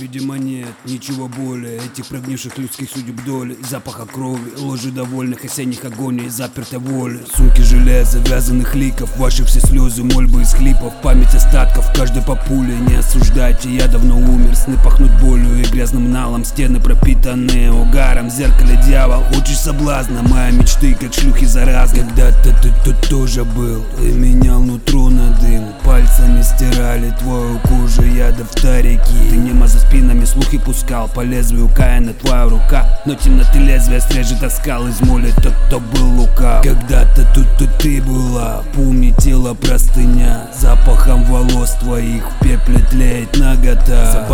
Видимо нет ничего более Этих прогнивших людских судеб доли Запаха крови, ложи довольных осенних агоний Запертой воли, сумки железа, вязаных ликов Ваши все слезы, мольбы из хлипов Память остатков, каждой по пуле Не осуждайте, я давно умер Сны пахнут болью и грязным налом Стены пропитанные угаром Зеркале дьявол, учишь соблазна Моя мечты, как шлюхи заразны. Когда-то ты тут тоже был И менял нутро на дым Пальцами стирали твою кожу яда в тарике Ты нема за спинами слухи пускал По лезвию Каина твоя рука Но темноты лезвия срежет оскал Из моли тот, кто был лука Когда-то тут, тут ты была Помни тело простыня Запахом волос твоих В пепле тлеет нагота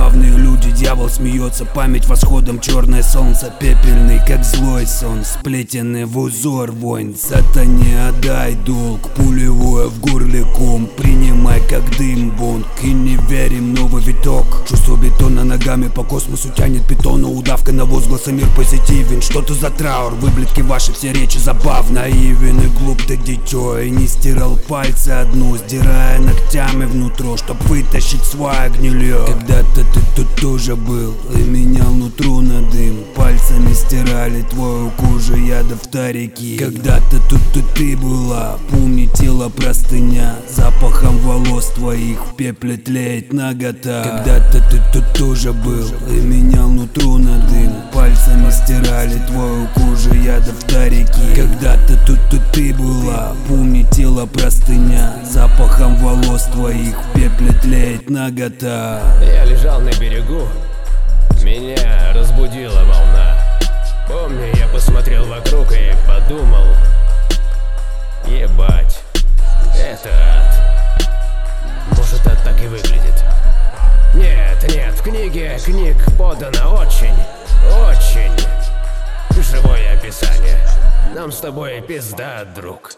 дьявол смеется Память восходом черное солнце Пепельный, как злой сон Сплетенный в узор войн Сатане отдай долг Пулевое в горле ком Принимай как дым бунт И не верим новый виток. Чувство бетона ногами по космосу тянет питона Удавка на возгласа мир позитивен. Что-то за траур, выблетки ваши все речи забав. Наивен и глуп ты дитё И не стирал пальцы одну Сдирая ногтями внутрь Чтоб вытащить свое гнилье Когда-то ты тут тоже был И менял нутро на дым. Пальцами стирали твою кожу яда в тарике Когда-то тут, тут ты была Помни тело простыня. Запахом волос твоих В пепле тлеет нагота. Когда-то ты тут тоже был И менял нутро на дым. Пальцами стирали твою кожу яда в тарике Когда-то тут, тут ты была Помни тело простыня Запахом волос твоих В пепле тлеет нагота Я лежал на берегу, меня разбудила волна. Помню, я посмотрел вокруг и подумал, ебать, это ад. Может, ад так и выглядит. Нет, нет, в книге книг подано очень, очень живое описание. Нам с тобой пизда, друг.